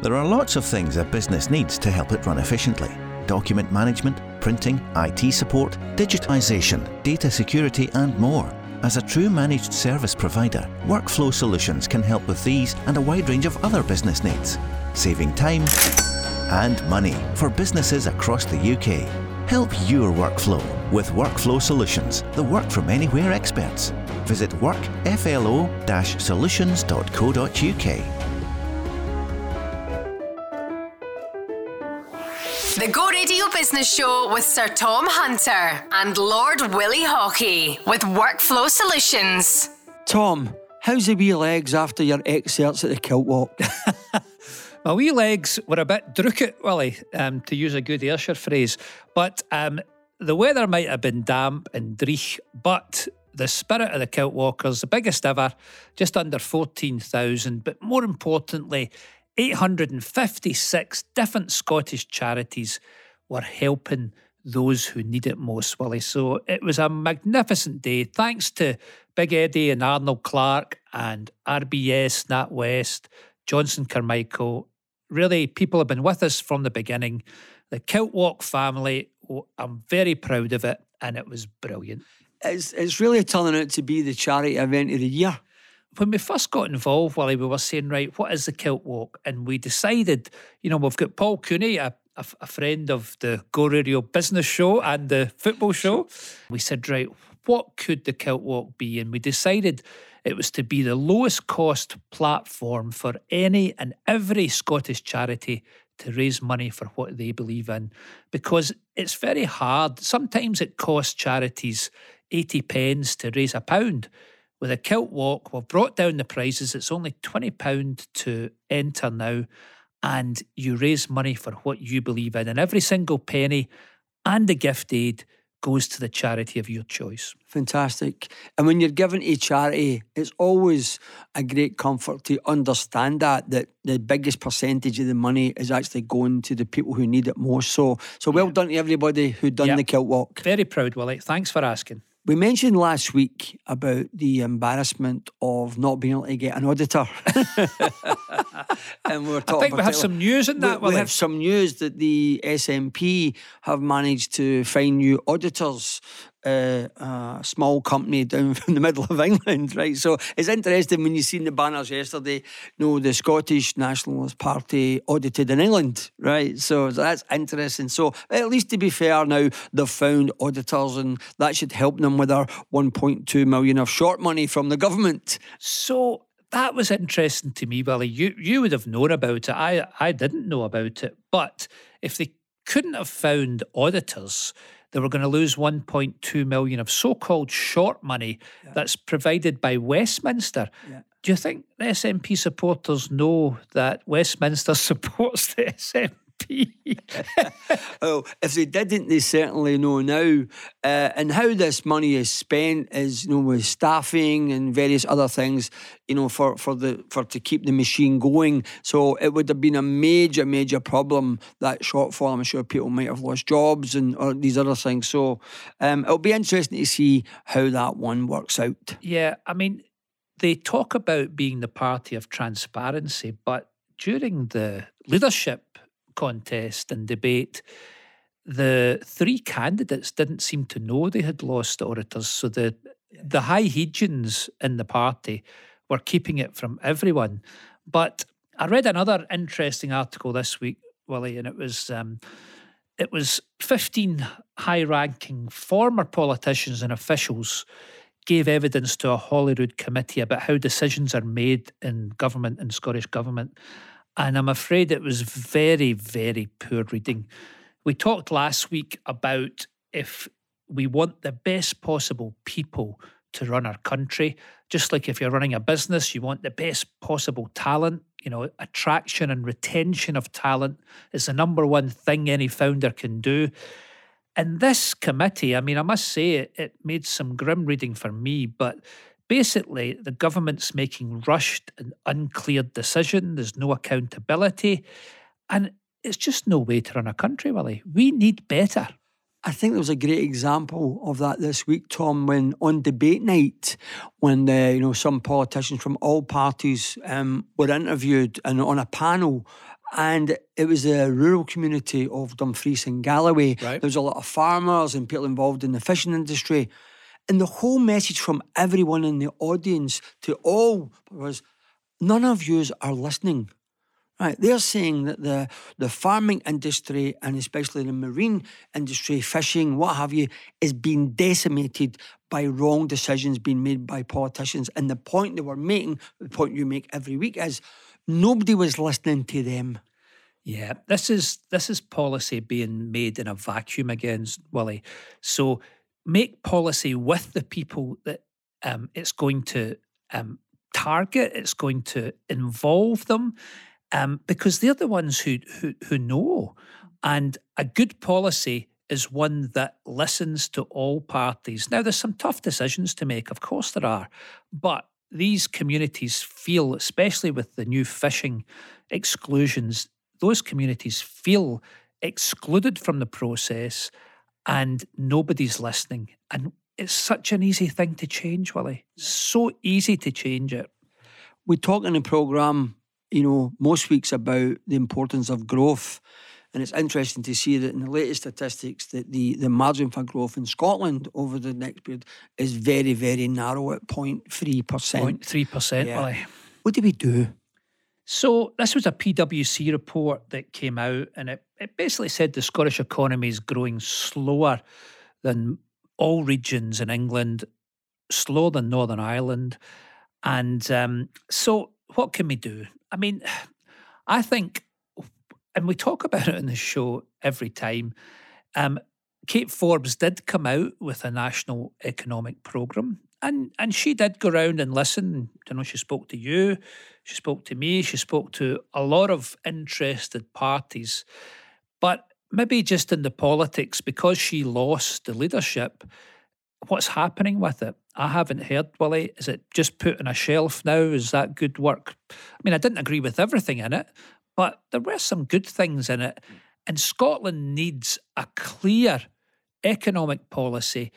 There are lots of things a business needs to help it run efficiently document management, printing, IT support, digitisation, data security, and more. As a true managed service provider, Workflow Solutions can help with these and a wide range of other business needs, saving time and money for businesses across the UK. Help your workflow with Workflow Solutions, the work from anywhere experts. Visit workflo-solutions.co.uk. The Go Radio Business Show with Sir Tom Hunter and Lord Willie Haughey with Workflow Solutions. Tom, how's the wee legs after your excerpts at the kilt walk? My wee legs were a bit drookit, Willie, um, to use a good Ayrshire phrase. But um, the weather might have been damp and dreich, but the spirit of the kilt walkers, the biggest ever, just under 14,000. But more importantly, 856 different Scottish charities were helping those who need it most, Willie. So it was a magnificent day. Thanks to Big Eddie and Arnold Clark and RBS, NatWest, Johnson Carmichael. Really, people have been with us from the beginning. The Kilt Walk family, I'm very proud of it, and it was brilliant. It's, it's really turning out to be the charity event of the year when we first got involved, Willie, we were saying, right, what is the kilt walk? And we decided, you know, we've got Paul Cooney, a, a, a friend of the Go Radio business show and the football show. We said, right, what could the kilt walk be? And we decided it was to be the lowest cost platform for any and every Scottish charity to raise money for what they believe in because it's very hard. Sometimes it costs charities 80 pence to raise a pound. With a kilt walk, we've brought down the prices. It's only £20 to enter now, and you raise money for what you believe in. And every single penny and the gift aid goes to the charity of your choice. Fantastic. And when you're giving to charity, it's always a great comfort to understand that that the biggest percentage of the money is actually going to the people who need it most. So so well yeah. done to everybody who done the kilt walk. Very proud, Willie. Thanks for asking. We mentioned last week about the embarrassment of not being able to get an auditor. and we are talking I think we have some news in that. We, we have some news that the SNP have managed to find new auditors uh, a small company down from the middle of England, right? So it's interesting when you seen the banners yesterday. You know, the Scottish Nationalist Party audited in England, right? So that's interesting. So at least to be fair, now they've found auditors, and that should help them with their 1.2 million of short money from the government. So that was interesting to me, Billy. You you would have known about it. I I didn't know about it. But if they couldn't have found auditors they were going to lose 1.2 million of so-called short money yeah. that's provided by Westminster. Yeah. Do you think the SNP supporters know that Westminster supports the SNP? Oh, if they didn't, they certainly know now. Uh, and how this money is spent is, you know, with staffing and various other things, you know, for, for the for to keep the machine going. So it would have been a major, major problem that shortfall. I'm sure people might have lost jobs and or these other things. So um, it'll be interesting to see how that one works out. Yeah, I mean, they talk about being the party of transparency, but during the leadership contest and debate, the three candidates didn't seem to know they had lost the auditors. So the the high Hegians in the party were keeping it from everyone. But I read another interesting article this week, Willie, and it was um, it was 15 high-ranking former politicians and officials gave evidence to a Holyrood committee about how decisions are made in government and Scottish government. And I'm afraid it was very, very poor reading. We talked last week about if we want the best possible people to run our country, just like if you're running a business, you want the best possible talent. You know, attraction and retention of talent is the number one thing any founder can do. And this committee, I mean, I must say it, it made some grim reading for me, but Basically, the government's making rushed and unclear decisions. There's no accountability. And it's just no way to run a country, Willie. We need better. I think there was a great example of that this week, Tom, when on debate night, when the, you know some politicians from all parties um, were interviewed and on a panel, and it was a rural community of Dumfries and Galloway. Right. There was a lot of farmers and people involved in the fishing industry. And the whole message from everyone in the audience to all was none of yous are listening. Right, they're saying that the the farming industry and especially the marine industry, fishing, what have you, is being decimated by wrong decisions being made by politicians. And the point they were making, the point you make every week, is nobody was listening to them. Yeah, this is this is policy being made in a vacuum again, Willie. So make policy with the people that um, it's going to um, target. It's going to involve them um, because they're the ones who, who who know. And a good policy is one that listens to all parties. Now, there's some tough decisions to make, of course there are, but these communities feel, especially with the new fishing exclusions, those communities feel excluded from the process and nobody's listening. And it's such an easy thing to change, Willie. So easy to change it. We talk in the programme, you know, most weeks about the importance of growth. And it's interesting to see that in the latest statistics that the, the margin for growth in Scotland over the next period is very, very narrow at 0.3%. 0.3%, Yeah. Willie. What do we do? So this was a PwC report that came out, and it, it basically said the Scottish economy is growing slower than all regions in England, slower than Northern Ireland, and um, so what can we do? I mean, I think, and we talk about it in the show every time. Um, Kate Forbes did come out with a national economic programme. And and she did go around and listen. You know, she spoke to you, she spoke to me, she spoke to a lot of interested parties. But maybe just in the politics, because she lost the leadership, what's happening with it? I haven't heard, Willie. Is it just put on a shelf now? Is that good work? I mean, I didn't agree with everything in it, but there were some good things in it. Hmm. And Scotland needs a clear economic policy.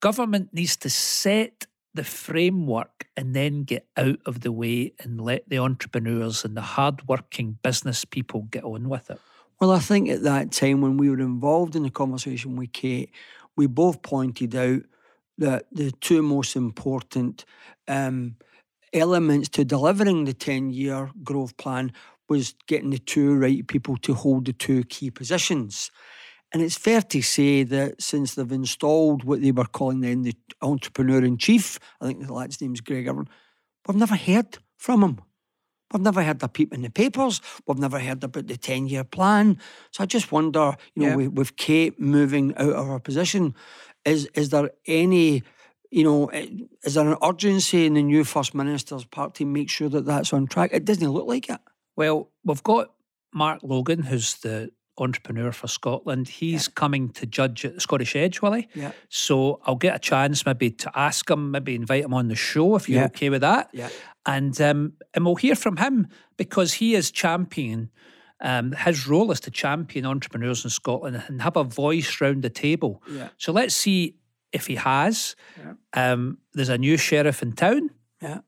Government needs to set the framework and then get out of the way and let the entrepreneurs and the hard-working business people get on with it. Well, I think at that time when we were involved in the conversation with Kate, we both pointed out that the two most important um, elements to delivering the 10 year growth plan was getting the two right people to hold the two key positions. And it's fair to say that since they've installed what they were calling then the entrepreneur in chief, I think the lad's name's Greg Irwin, we've never heard from him. We've never heard a peep in the papers. We've never heard about the 10 year plan. So I just wonder, you know, Yeah. with, with Kate moving out of her position, is is there any, you know, is there an urgency in the new First Minister's part to make sure that that's on track? It doesn't look like it. Well, we've got Mark Logan, who's the entrepreneur for Scotland. He's coming to judge at the Scottish Edge, Willie. Yeah. So I'll get a chance maybe to ask him, maybe invite him on the show if you're Yeah. okay with that. Yeah. And um, and we'll hear from him because he is champion. Um, his role is to champion entrepreneurs in Scotland and have a voice round the table. Yeah. So let's see if he has. Yeah. Um, there's a new sheriff in town Yeah.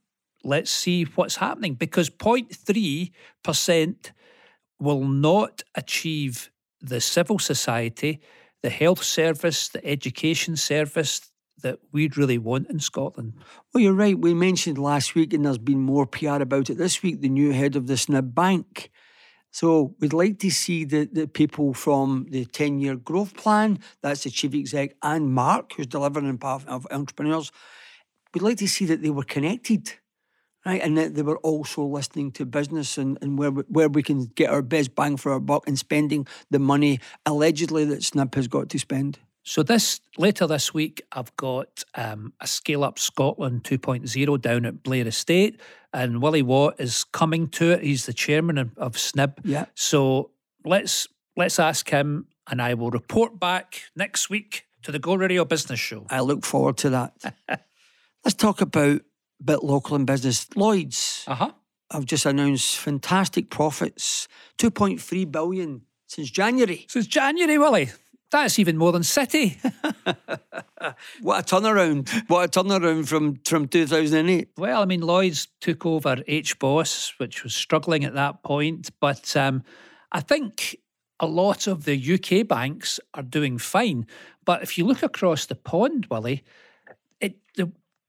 let's see what's happening because 0.3% will not achieve the civil society, the health service, the education service that we'd really want in Scotland. Well, you're right. We mentioned last week, and there's been more PR about it this week, the new head of the SNIB Bank. So we'd like to see the, the people from the 10 year growth plan, that's the chief exec, and Mark, who's delivering on behalf of entrepreneurs, we'd like to see that they were connected, right? And that they were also listening to business and, and where, we, where we can get our best bang for our buck and spending the money allegedly that SNIB has got to spend. So this later this week, I've got um, a Scale Up Scotland 2.0 down at Blair Estate, and Willie Watt is coming to it. He's the chairman of, of. Yeah. So let's let's ask him, and I will report back next week to the Go Radio Business Show. I look forward to that. Let's talk about bit local and business. Lloyd's Uh huh. have just announced fantastic profits, 2.3 billion since January. Since January, Willie. That's even more than City. what a turnaround. What a turnaround from, from 2008. Well, I mean, Lloyd's took over HBOS, which was struggling at that point. But um, I think a lot of the UK banks are doing fine. But if you look across the pond, Willie,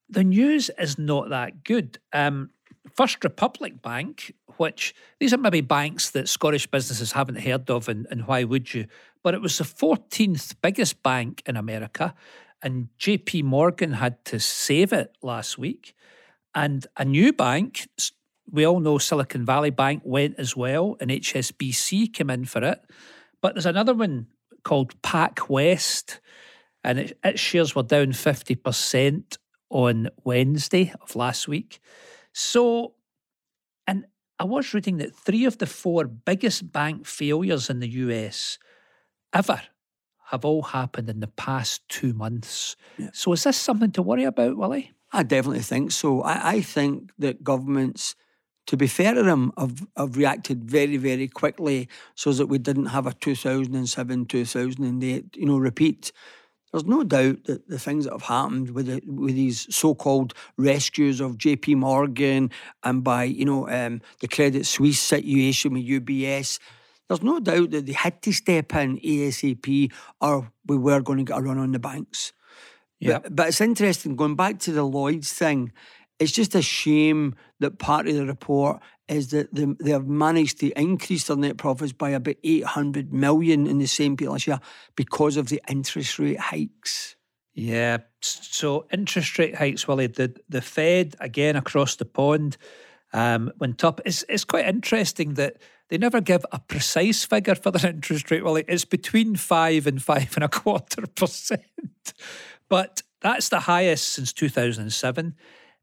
the, news is not that good. Um, First Republic Bank, which these are maybe banks that Scottish businesses haven't heard of, and, and why would you? But it was the 14th biggest bank in America, and JP Morgan had to save it last week. And a new bank, we all know Silicon Valley Bank went as well, and HSBC came in for it. But there's another one called PacWest, and it, its shares were down 50% on Wednesday of last week. So, and I was reading that three of the four biggest bank failures in the US ever have all happened in the past two months. Yeah. So, is this something to worry about, Willie? I definitely think so. I, I think that governments, to be fair to them, have, have reacted very, very quickly so that we didn't have a 2007, 2008, you know, repeat. There's no doubt that the things that have happened with the, with these so-called rescues of J.P. Morgan and by you know um, the Credit Suisse situation with UBS, there's no doubt that they had to step in ASAP, or we were going to get a run on the banks. Yeah, but, but it's interesting going back to the Lloyd's thing. It's just a shame that part of the report is that they, they have managed to increase their net profits by about 800 million in the same period last year because of the interest rate hikes. Yeah, so interest rate hikes, Willie, the, the Fed, again, across the pond, um, went up. It's, it's quite interesting that they never give a precise figure for their interest rate, Willie. It's between five and five and a quarter percent. But that's the highest since 2007.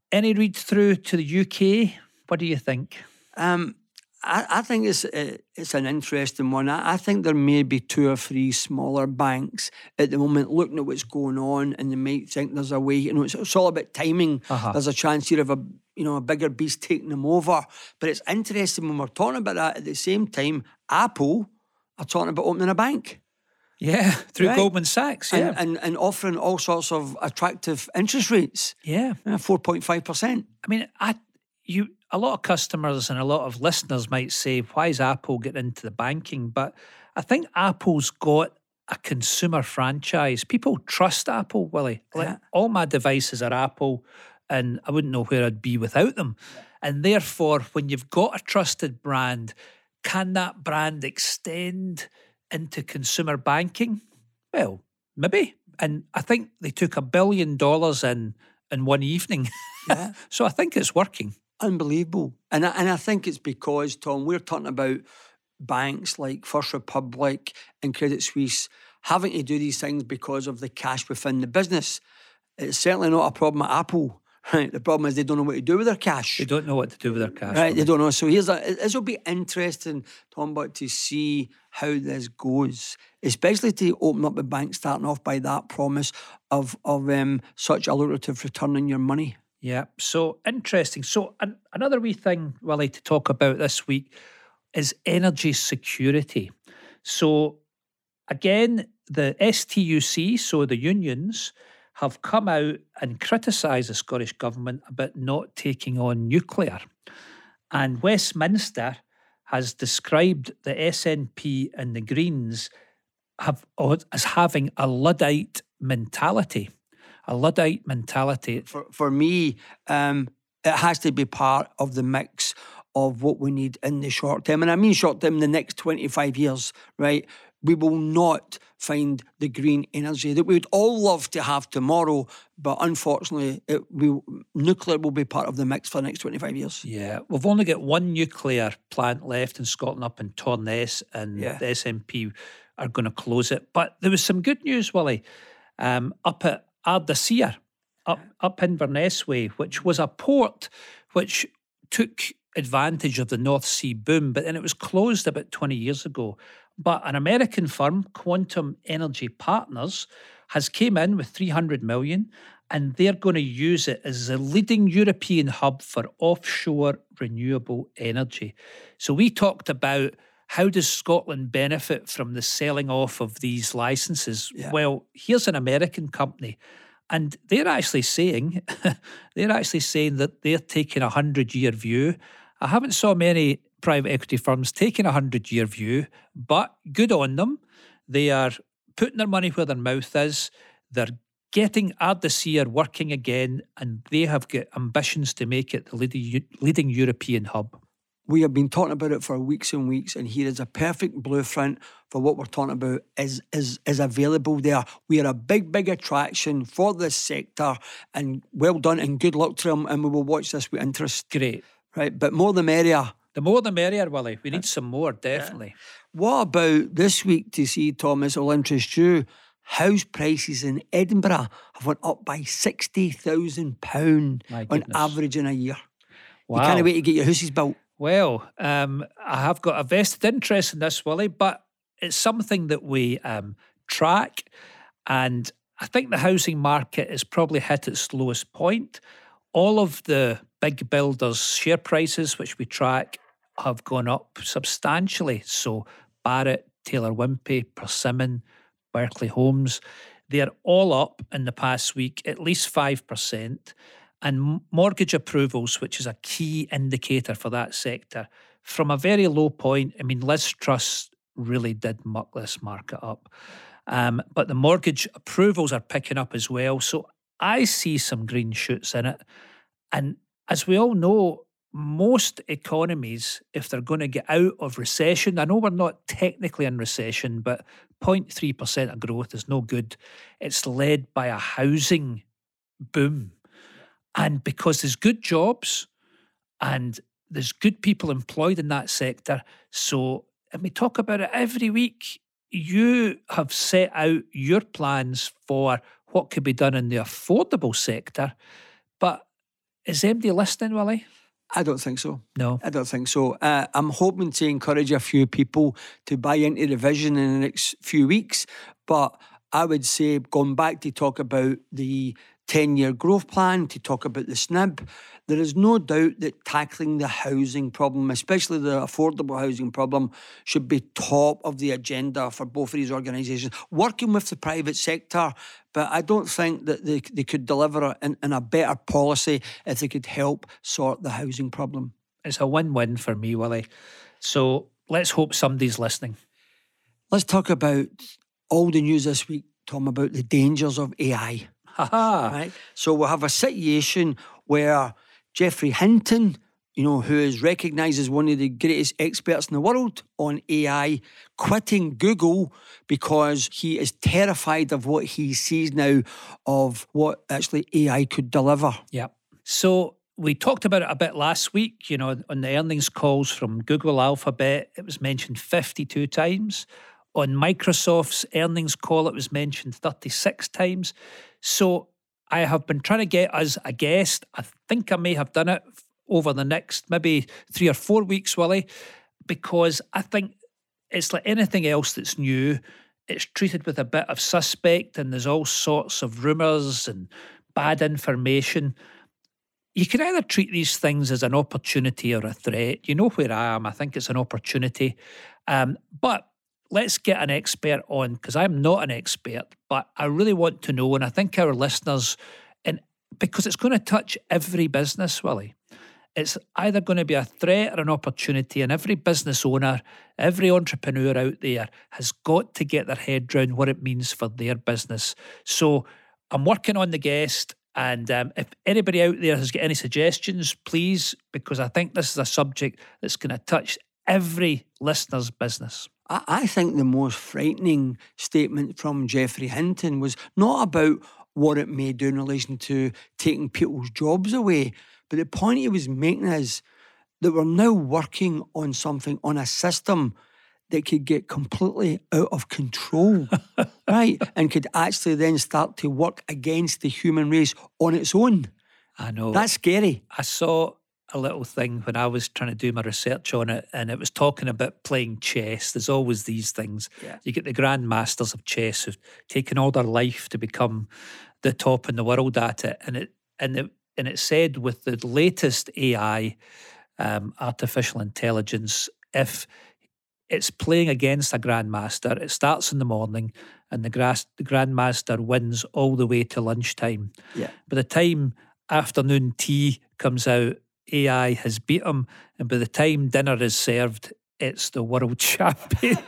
Any read through to the UK? What do you think? Um, I, I, think it's uh, it's an interesting one. I, I, think there may be two or three smaller banks at the moment looking at what's going on, and they might think there's a way. You know, it's, it's all about timing. Uh-huh. There's a chance here of a you know a bigger beast taking them over. But it's interesting when we're talking about that at the same time. Apple are talking about opening a bank. Yeah, through right? Goldman Sachs. Yeah, and, and, and offering all sorts of attractive interest rates. Yeah, four point five percent. I mean, I you a lot of customers and a lot of listeners might say, why is Apple getting into the banking? But I think Apple's got a consumer franchise. People trust Apple, Willie. Like yeah. all my devices are Apple, and I wouldn't know where I'd be without them. And therefore, when you've got a trusted brand, can that brand extend into consumer banking? Well, maybe. And I think they took a billion dollars in in one evening. Yeah. so I think it's working unbelievable. And I, and I think it's because, Tom, we're talking about banks like First Republic and Credit Suisse having to do these things because of the cash within the business. It's certainly not a problem at Apple. Right, the problem is they don't know what to do with their cash. They don't know what to do with their cash. Right, they don't know. So here's a. This will be interesting, Tom, but to see how this goes, especially to open up the bank, starting off by that promise of of um, such a lucrative return on your money. Yeah, so interesting. So an, another wee thing, Willie, to talk about this week is energy security. So again, the STUC, so the unions, have come out and criticised the Scottish Government about not taking on nuclear. And Westminster has described the SNP and the Greens have as having a Luddite mentality a Luddite mentality. For, for me, um, it has to be part of the mix of what we need in the short term. And I mean short term, the next 25 years, right? We will not find the green energy that we would all love to have tomorrow, but unfortunately, it, we, nuclear will be part of the mix for the next 25 years. Yeah, we've only got one nuclear plant left in Scotland up in Torness, and yeah. the SNP are going to close it. But there was some good news, Willie. Um, up at Ardersier up, up Inverness Way, which was a port which took advantage of the North Sea boom, but then it was closed about 20 years ago. But an American firm, Quantum Energy Partners, has came in with 300 million and they're going to use it as the leading European hub for offshore renewable energy. So we talked about how does Scotland benefit from the selling off of these licenses? Yeah. Well, here's an American company, and they're actually saying they're actually saying that they're taking a hundred year view. I haven't saw many private equity firms taking a hundred year view, but good on them. They are putting their money where their mouth is. They're getting Ardersier working again, and they have got ambitions to make it the leading, leading European hub. We have been talking about it for weeks and weeks, and here is a perfect blueprint for what we're talking about is is is available there. We are a big, big attraction for this sector, and well done and good luck to them. And we will watch this with interest. Great. Right, but more the merrier. The more the merrier, Willie. We need some more, definitely. What about this week to see, Thomas? Will interest you. House prices in Edinburgh have went up by sixty thousand pound on average in a year. Wow. You can't wait to get your houses built. Well, um, I have got a vested interest in this, Willie, but it's something that we um, track. And I think the housing market has probably hit its lowest point. All of the big builders' share prices, which we track, have gone up substantially. So Barratt, Taylor Wimpey, Persimmon, Berkeley Homes, they're all up in the past week, at least 5%. And mortgage approvals, which is a key indicator for that sector, from a very low point. I mean, Liz Truss really did muck this market up. Um, but the mortgage approvals are picking up as well. So I see some green shoots in it. And as we all know, most economies, if they're going to get out of recession, I know we're not technically in recession, but 0.3% of growth is no good. It's led by a housing boom. And because there's good jobs and there's good people employed in that sector. So, and we talk about it every week. You have set out your plans for what could be done in the affordable sector. But is MD listening, Willie? I don't think so. No. I don't think so. Uh, I'm hoping to encourage a few people to buy into the vision in the next few weeks. But I would say, going back to talk about the 10 year growth plan, to talk about the SNIB, there is no doubt that tackling the housing problem, especially the affordable housing problem, should be top of the agenda for both of these organisations. Working with the private sector, but I don't think that they, they could deliver in, in a better policy if they could help sort the housing problem. It's a win win for me, Willie. So let's hope somebody's listening. Let's talk about all the news this week, Tom, about the dangers of AI. Haha. Right? So we'll have a situation where Geoffrey Hinton, you know, who is recognised as one of the greatest experts in the world on AI, quitting Google because he is terrified of what he sees now of what actually AI could deliver. Yeah. So we talked about it a bit last week, you know, on the earnings calls from Google Alphabet. It was mentioned 52 times. On Microsoft's earnings call, it was mentioned 36 times. So I have been trying to get us a guest. I think I may have done it over the next maybe three or four weeks, Willie, because I think it's like anything else that's new. It's treated with a bit of suspect, and there's all sorts of rumours and bad information. You can either treat these things as an opportunity or a threat. You know where I am. I think it's an opportunity. Um, but let's get an expert on because I'm not an expert, but I really want to know, and I think our listeners, and because it's going to touch every business, Willie. It's either going to be a threat or an opportunity, and every business owner, every entrepreneur out there has got to get their head around what it means for their business. So I'm working on the guest, and um, if anybody out there has got any suggestions, please, because I think this is a subject that's going to touch every listener's business. I, I think the most frightening statement from Geoffrey Hinton was not about what it may do in relation to taking people's jobs away, but the point he was making is that we're now working on something, on a system that could get completely out of control, right? And could actually then start to work against the human race on its own. I know. That's scary. I saw a little thing when I was trying to do my research on it, and it was talking about playing chess. There's always these things. Yeah. You get the grandmasters of chess who've taken all their life to become the top in the world at it, and it and it and it said with the latest AI, um, artificial intelligence, if it's playing against a grandmaster. It starts in the morning, and the, grass, the grandmaster wins all the way to lunchtime. Yeah. By the time afternoon tea comes out, AI has beat him, and by the time dinner is served, it's the world champion.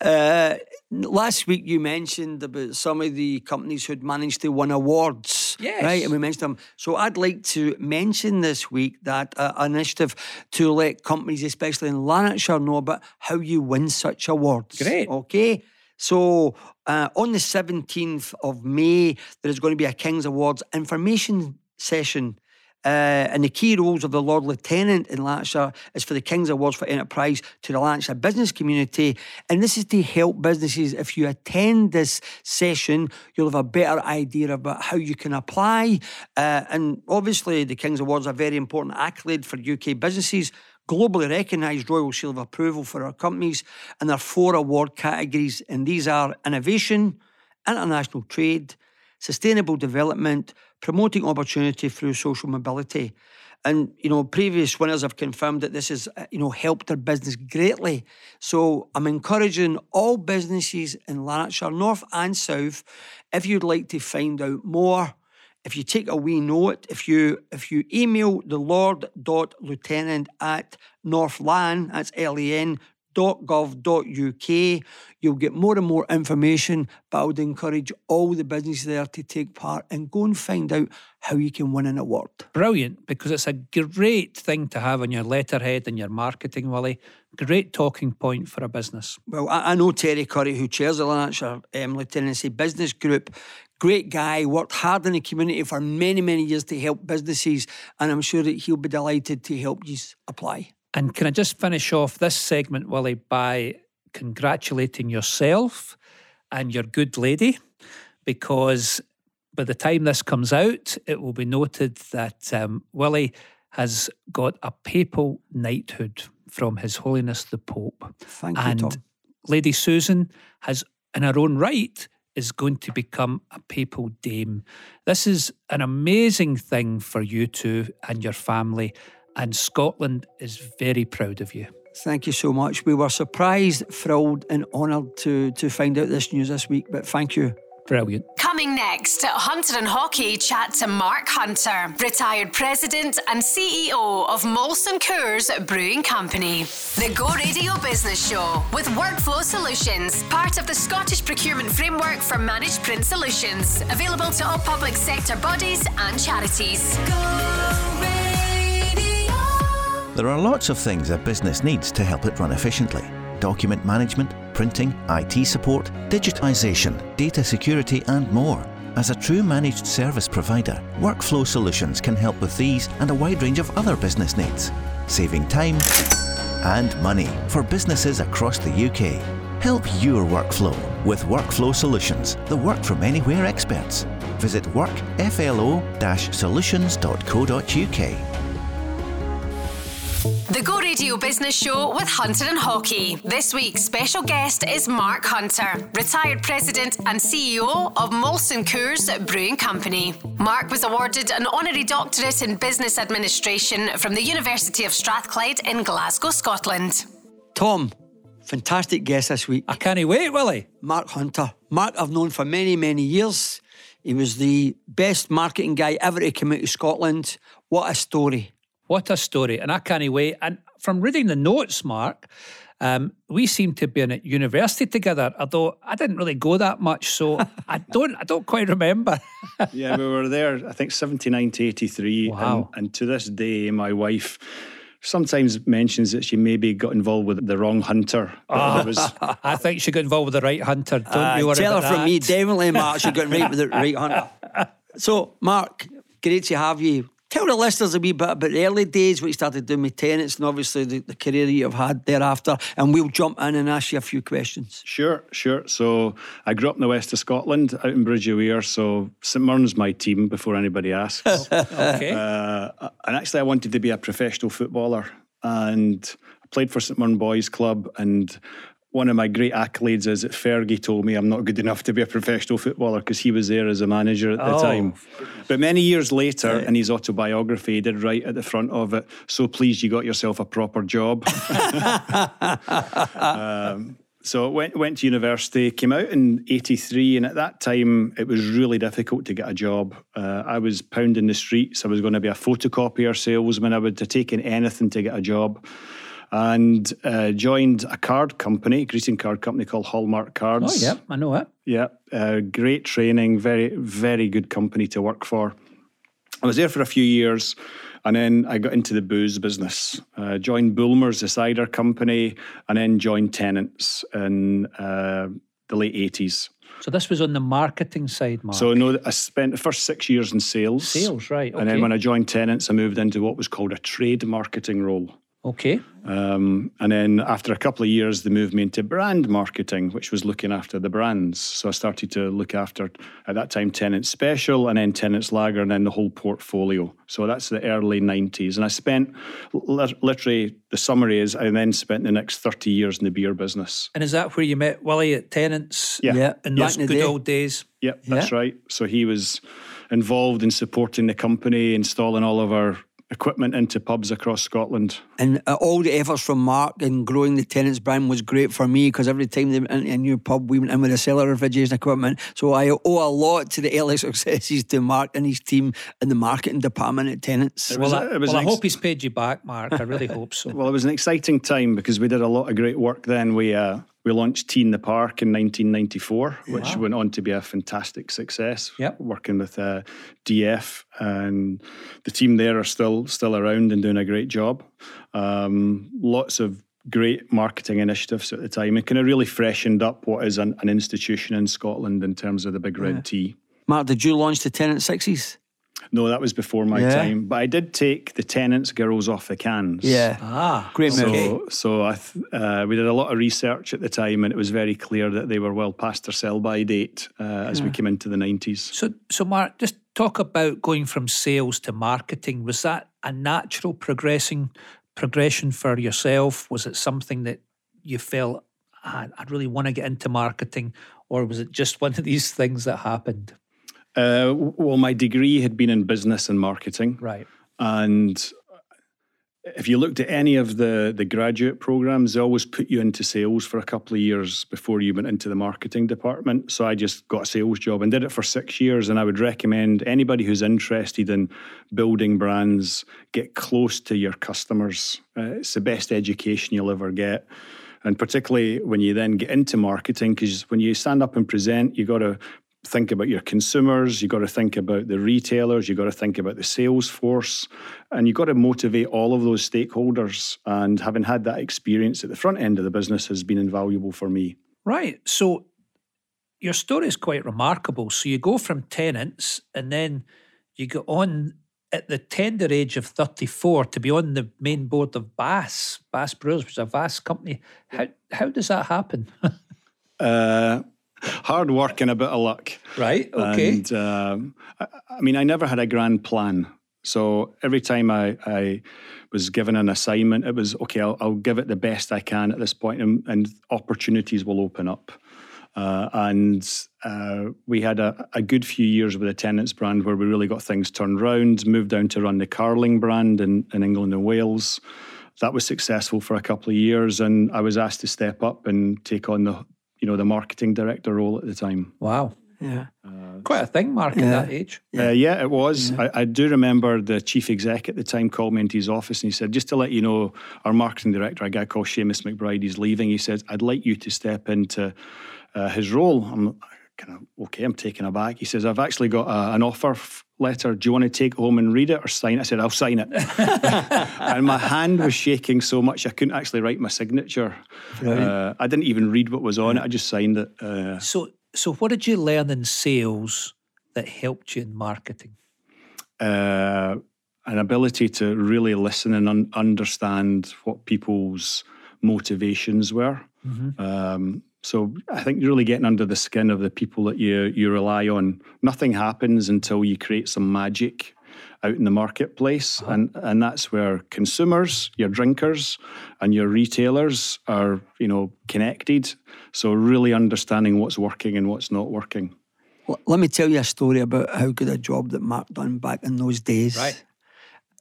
Uh, last week you mentioned about some of the companies who'd managed to win awards. Yes. Right, and we mentioned them. So I'd like to mention this week that uh, initiative to let companies, especially in Lanarkshire, know about how you win such awards. Great. Okay. So uh, on the 17th of May, there is going to be a King's Awards information session uh, and the key roles of the Lord Lieutenant in Lanarkshire is for the King's Awards for Enterprise to the Lanarkshire business community. And this is to help businesses. If you attend this session, you'll have a better idea about how you can apply. Uh, and obviously, the King's Awards are very important accolade for UK businesses. Globally recognised Royal Seal of Approval for our companies, and there are four award categories, and these are innovation, international trade, sustainable development, promoting opportunity through social mobility. And you know, previous winners have confirmed that this has uh, you know helped their business greatly. So I'm encouraging all businesses in Lanarkshire, North and South, if you'd like to find out more, if you take a wee note, if you if you email the Lord.Lieutenant at Northlan, that's L-E-N gov.uk. You'll get more and more information, but I would encourage all the businesses there to take part and go and find out how you can win an award. Brilliant, because it's a great thing to have on your letterhead and your marketing, Willie. Great talking point for a business. Well, I, I know Terry Curry, who chairs the Lanarkshire um, Lieutenancy Business Group. Great guy, worked hard in the community for many, many years to help businesses, and I'm sure that he'll be delighted to help you apply. And can I just finish off this segment, Willie, by congratulating yourself and your good lady? Because by the time this comes out, it will be noted that um, Willie has got a papal knighthood from His Holiness the Pope. Thank you, and Tom. Lady Susan has, in her own right, is going to become a papal dame. This is an amazing thing for you two and your family and Scotland is very proud of you. Thank you so much. We were surprised, thrilled, and honoured to to find out this news this week. But thank you. Brilliant. Coming next, Hunter and Haughey chat to Mark Hunter, retired president and CEO of Molson Coors Brewing Company. The Go Radio Business Show with Workflow Solutions, part of the Scottish Procurement Framework for Managed Print Solutions, available to all public sector bodies and charities. There are lots of things a business needs to help it run efficiently document management, printing, IT support, digitisation, data security, and more. As a true managed service provider, Workflow Solutions can help with these and a wide range of other business needs, saving time and money for businesses across the UK. Help your workflow with Workflow Solutions, the work from anywhere experts. Visit workflo-solutions.co.uk. The Go Radio Business Show with Hunter and Haughey. This week's special guest is Mark Hunter, retired president and CEO of Molson Coors Brewing Company. Mark was awarded an honorary doctorate in business administration from the University of Strathclyde in Glasgow, Scotland. Tom, fantastic guest this week. I can't wait, Willie. Mark Hunter. Mark, I've known for many, many years. He was the best marketing guy ever to come out of Scotland. What a story. What a story. And I can't wait. And from reading the notes, Mark, um, we seem to be in at university together, although I didn't really go that much, so I don't I don't quite remember. yeah, we were there, I think 79 to 83. Wow. And, and to this day, my wife sometimes mentions that she maybe got involved with the wrong hunter. But it was, I think she got involved with the right hunter. Don't Uh, you worry tell her about from me, definitely, Mark. She got right with the right hunter. So, Mark, great to have you. Tell the listeners a wee bit about the early days, what you started doing with Tennent's, and obviously the, the career you've had thereafter. And we'll jump in and ask you a few questions. Sure, sure. So I grew up in the west of Scotland, out in Bridge of Weir. So St Mirren's my team before anybody asks. Okay. uh, and actually, I wanted to be a professional footballer, and I played for St Mirren Boys Club. And one of my great accolades is that Fergie told me I'm not good enough to be a professional footballer because he was there as a manager at the Oh. time. But many years later, in his autobiography, he did write at the front of it, "So pleased you got yourself a proper job." um, so went went to university, came out in '83, and at that time it was really difficult to get a job. Uh, I was pounding the streets. I was going to be a photocopier salesman. I would have taken anything to get a job and uh, joined a card company, greeting card company called Hallmark Cards. Oh, yeah, I know it. Yeah, uh, great training, very, very good company to work for. I was there for a few years and then I got into the booze business. Uh, joined Bulmers, the cider company, and then joined Tennent's in uh, the late 80s. So this was on the marketing side, Mark. So no, I spent the first six years in sales. Sales, right, And then when I joined Tennent's, I moved into what was called a trade marketing role. Okay. Um, and then after a couple of years, they moved me into brand marketing, which was looking after the brands. So I started to look after, at that time, Tennent's Special and then Tennent's Lager and then the whole portfolio. So that's the early 90s. And I spent, li- literally, the summary is I then spent the next 30 years in the beer business. And is that where you met Willie at Tennent's? Yeah. Yeah. In Back those the good day. old days. Yep, that's right. So he was involved in supporting the company, installing all of our equipment into pubs across Scotland. And uh, all the efforts from Mark in growing the Tennent's brand was great for me because every time they went into a new pub, we went in with a cellar refrigeration equipment. So I owe a lot to the early successes to Mark and his team in the marketing department at Tennent's. It was Well, a- I, it was well, I hope he's paid you back, Mark. I really hope so. Well, it was an exciting time because we did a lot of great work then. We uh, we launched T in the Park in 1994, which went on to be a fantastic success. Yep. Working with uh, DF and the team there are still still around and doing a great job. Um, lots of great marketing initiatives at the time. It kind of really freshened up what is an, an institution in Scotland in terms of the Big Red T. Mark, did you launch the Tennent Sixes? No, that was before my Yeah. time, but I did take the Tennent's girls off the cans. Yeah. ah, Great move. So, so I th- uh, we did a lot of research at the time, and it was very clear that they were well past their sell-by date uh, as we came into the nineties. So, so Mark, just talk about going from sales to marketing. Was that a natural progressing progression for yourself? Was it something that you felt "Ah, I really want to get into marketing, or was it just one of these things that happened? Uh, well, my degree had been in business and marketing, Right. and if you looked at any of the the graduate programs, they always put you into sales for a couple of years before you went into the marketing department. So I just got a sales job and did it for six years. And I would recommend anybody who's interested in building brands get close to your customers. Uh, it's the best education you'll ever get. And particularly when you then get into marketing, because when you stand up and present, you got to think about your consumers, you've got to think about the retailers, you've got to think about the sales force, and you've got to motivate all of those stakeholders. And having had that experience at the front end of the business has been invaluable for me. Right. So your story is quite remarkable. So you go from Tennent's and then you go on at the tender age of 34 to be on the main board of Bass, Bass Brewers, which is a vast company. How, how does that happen? Uh, hard work and a bit of luck. right. Okay. And um, I, I mean, I never had a grand plan. So every time I, I was given an assignment, it was okay. I'll, I'll give it the best I can at this point, and, and opportunities will open up. Uh, and uh, we had a, a good few years with the Tennent's brand where we really got things turned round. Moved down to run the Carling brand in, in England and Wales. That was successful for a couple of years, and I was asked to step up and take on the you know the marketing director role at the time. wow. Yeah. Quite a thing, Mark, at that age. Yeah, uh, yeah it was. I, I do remember the chief exec at the time called me into his office and he said, just to let you know, our marketing director, a guy called Seamus McBride, is leaving. He said, I'd like you to step into uh, his role. I'm kind of, okay, I'm taken aback. He says, I've actually got a, an offer f- letter. Do you want to take it home and read it or sign it? I said, I'll sign it. and my hand was shaking so much I couldn't actually write my signature. Uh, I didn't even read what was on it. I just signed it. Uh, So, so what did you learn in sales that helped you in marketing? uh, an ability to really listen and un- understand what people's motivations were. Um, so I think really getting under the skin of the people that you you rely on. Nothing happens until you create some magic. out in the marketplace, uh-huh. and and that's where consumers, your drinkers, and your retailers are you know connected. So really understanding what's working and what's not working. L- Let me tell you a story about how good a job that Mark done back in those days. Right.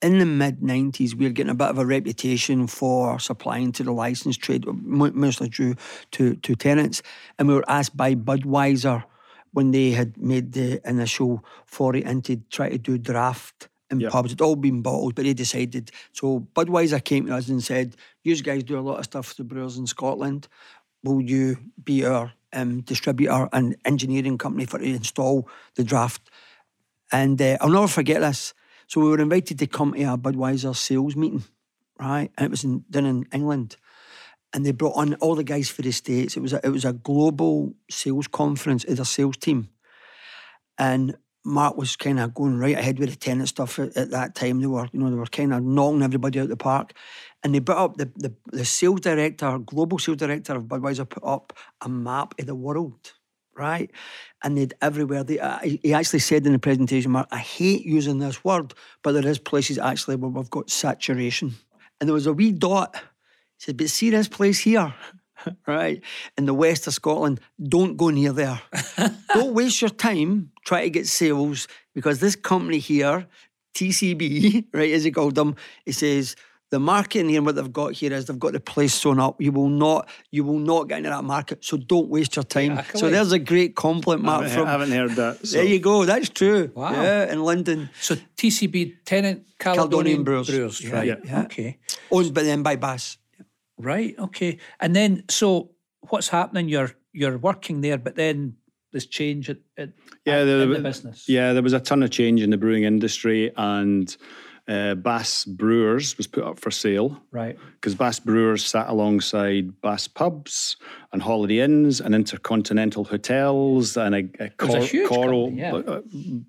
In the mid 90s, we were getting a bit of a reputation for supplying to the licensed trade, mostly due to, to Tennent's. And we were asked by Budweiser when they had made the initial foray into try to do draft in Yeah. pubs. It'd all been bottled, but they decided. So Budweiser came to us and said, You guys do a lot of stuff for the brewers in Scotland. Will you be our um, distributor and engineering company for to install the draft? And uh, I'll never forget this. So we were invited to come to a Budweiser sales meeting, right? And it was in, down in England. And they brought on all the guys for the States. It was a, it was a global sales conference of their sales team. And Mark was kind of going right ahead with the Tennent stuff at, at that time. They were, you know, they were kind of knocking everybody out the park. And they brought up the, the, the sales director, global sales director of Budweiser, put up a map of the world, right? And they'd everywhere. They, uh, he he actually said in the presentation, Mark, I hate using this word, but there is places actually where we've got saturation. And there was a wee dot. He said, but see this place here, right? In the west of Scotland, don't go near there. don't waste your time trying to get sales because this company here, TCB, right, as he called them, he says, the marketing here, what they've got here is they've got the place sewn up. You will not, you will not get into that market. So don't waste your time. So Exactly. there's a great compliment, I Mark. haven't, From I haven't heard that. So. there you go. That's true. Wow. Yeah, in London, So TCB Tennent Caledonian, Caledonian Brewers. Yeah, right? yeah. Okay, owned by then by Bass. right. Okay, and then so what's happening? You're you're working there, but then this change at, at Yeah, in there, the business. Yeah, there was a ton of change in the brewing industry, and uh, Bass Brewers was put up for sale Right. because Bass Brewers sat alongside Bass Pubs and Holiday Inns and Intercontinental Hotels and a, a, was a huge coral, company, yeah. a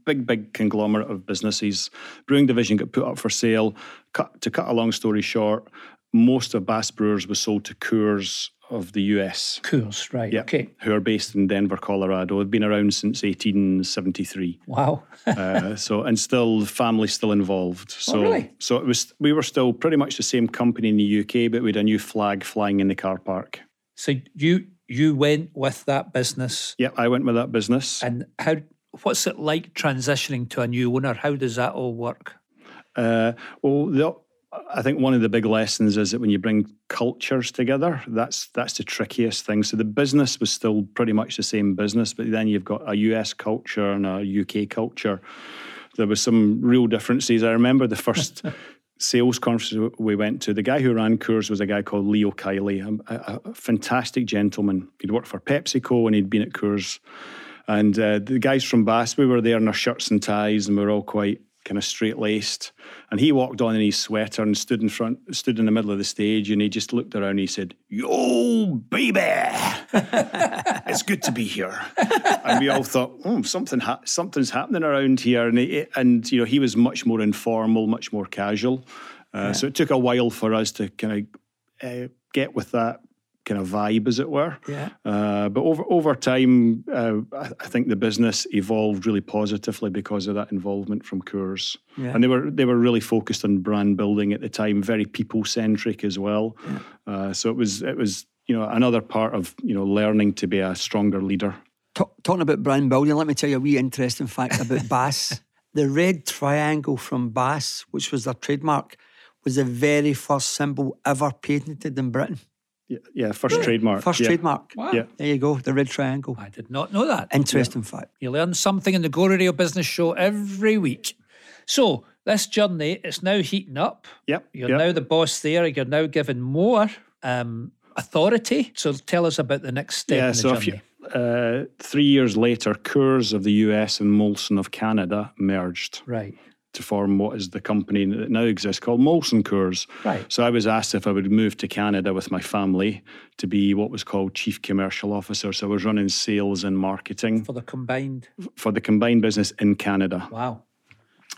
big, big conglomerate of businesses. Brewing division got put up for sale. Cut, to cut a long story short, most of Bass Brewers was sold to Coors of the US. Coors. Right. Yeah, Okay. who are based in Denver, Colorado. They've been around since 1873. Wow. uh, so and still the family's still involved. So really? so it was we were still pretty much the same company in the UK, but we had a new flag flying in the car park. so you you went with that business, Yeah, I went with that business. and how? What's it like transitioning to a new owner? How does that all work? Uh, well, the, I think one of the big lessons is that when you bring cultures together, that's that's the trickiest thing. So the business was still pretty much the same business, but then you've got a US culture and a UK culture. There was some real differences. I remember the first sales conference we went to. The guy who ran Coors was a guy called Leo Kiely, a, a, fantastic gentleman. He'd worked for PepsiCo and he'd been at Coors. And uh, the guys from Bass, we were there in our shirts and ties, and we were all quite kind of straight laced. And he walked on in his sweater and stood in front, stood in the middle of the stage, and he just looked around. and He said, "Yo, baby, it's good to be here." and we all thought, "Oh, something, ha- something's happening around here." And he, and you know, he was much more informal, much more casual. Uh, So it took a while for us to kind of uh, get with that kind of vibe, as it were. Yeah. Uh, but over over time, uh, I, I think the business evolved really positively because of that involvement from Coors, Yeah. and they were they were really focused on brand building at the time, very people centric as well. Uh, so it was it was you know another part of you know learning to be a stronger leader. Ta- talking about brand building, let me tell you a wee interesting fact about Bass. The red triangle from Bass, which was their trademark, was the very first symbol ever patented in Britain. Yeah, yeah first trademark. First yeah. trademark. Wow. Yeah. There you go, the red triangle. I did not know that. Interesting fact. You learn something in the Go Radio Business Show every week. So this journey is now heating up. Yep. You're yep. now the boss there. You're now given more um, authority. So tell us about the next step Yeah, in the so if you, uh, three years later, Coors of the US and Molson of Canada merged. right. To form what is the company that now exists called Molson Coors. Right. So I was asked if I would move to Canada with my family to be what was called Chief Commercial Officer. So I was running sales and marketing For the combined. for the combined business in Canada. Wow.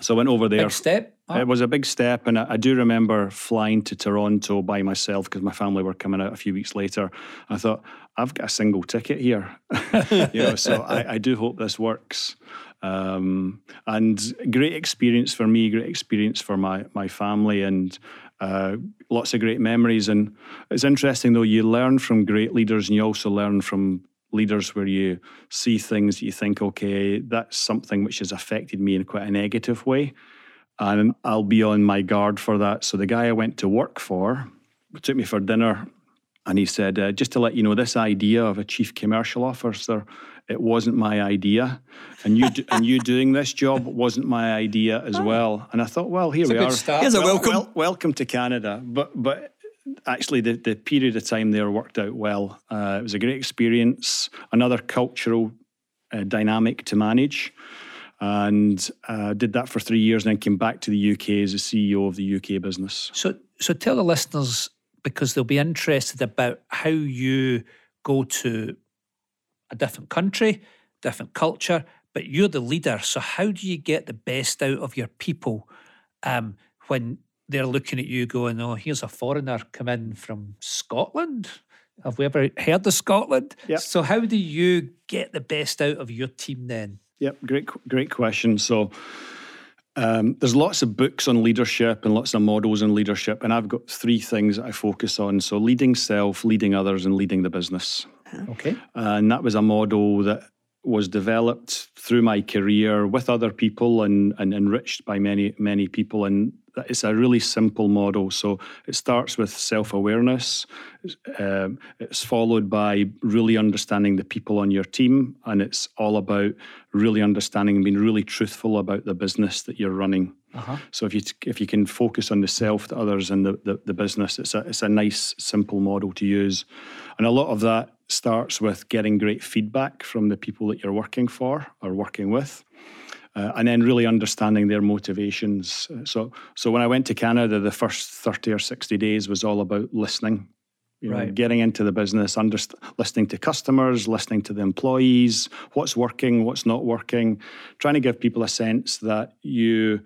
So I went over there. Big step. Oh, It was a big step, and I, I do remember flying to Toronto by myself because my family were coming out a few weeks later. I thought I've got a single ticket here, you know. So I, I do hope this works. Um, and great experience for me, great experience for my my family, and uh, lots of great memories. And it's interesting though, you learn from great leaders, and you also learn from leaders where you see things that you think, okay, that's something which has affected me in quite a negative way. And I'll be on my guard for that. So the guy I went to work for took me for dinner and he said, uh, just to let you know, this idea of a chief commercial officer, it wasn't my idea. And you and you doing this job wasn't my idea as oh. well. And I thought, well, here it's we are. Start. Here's a welcome. Well, welcome to Canada. But but actually the, the period of time there worked out well. Uh, it was a great experience, another cultural uh, dynamic to manage. And uh, did that for three years and then came back to the UK as the CEO of the UK business. So, so tell the listeners, because they'll be interested about how you go to a different country, different culture, but you're the leader. So, how do you get the best out of your people um, when they're looking at you going, oh, here's a foreigner come in from Scotland. Have we ever heard of Scotland? Yep. So how do you get the best out of your team then? Yep, great, great question. So um, there's lots of books on leadership and lots of models on leadership, and I've got three things that I focus on. So leading self, leading others, and leading the business. Okay. And that was a model that was developed through my career with other people and, and enriched by many many people and it's a really simple model so it starts with self-awareness um, it's followed by really understanding the people on your team and it's all about really understanding and being really truthful about the business that you're running uh-huh. so if you if you can focus on the self the others and the, the, the business it's a, it's a nice simple model to use and a lot of that starts with getting great feedback from the people that you're working for or working with. Uh, and then really understanding their motivations. So, so when I went to Canada, the first thirty or sixty days was all about listening, you right. know, getting into the business, underst- listening to customers, listening to the employees, what's working, what's not working, trying to give people a sense that you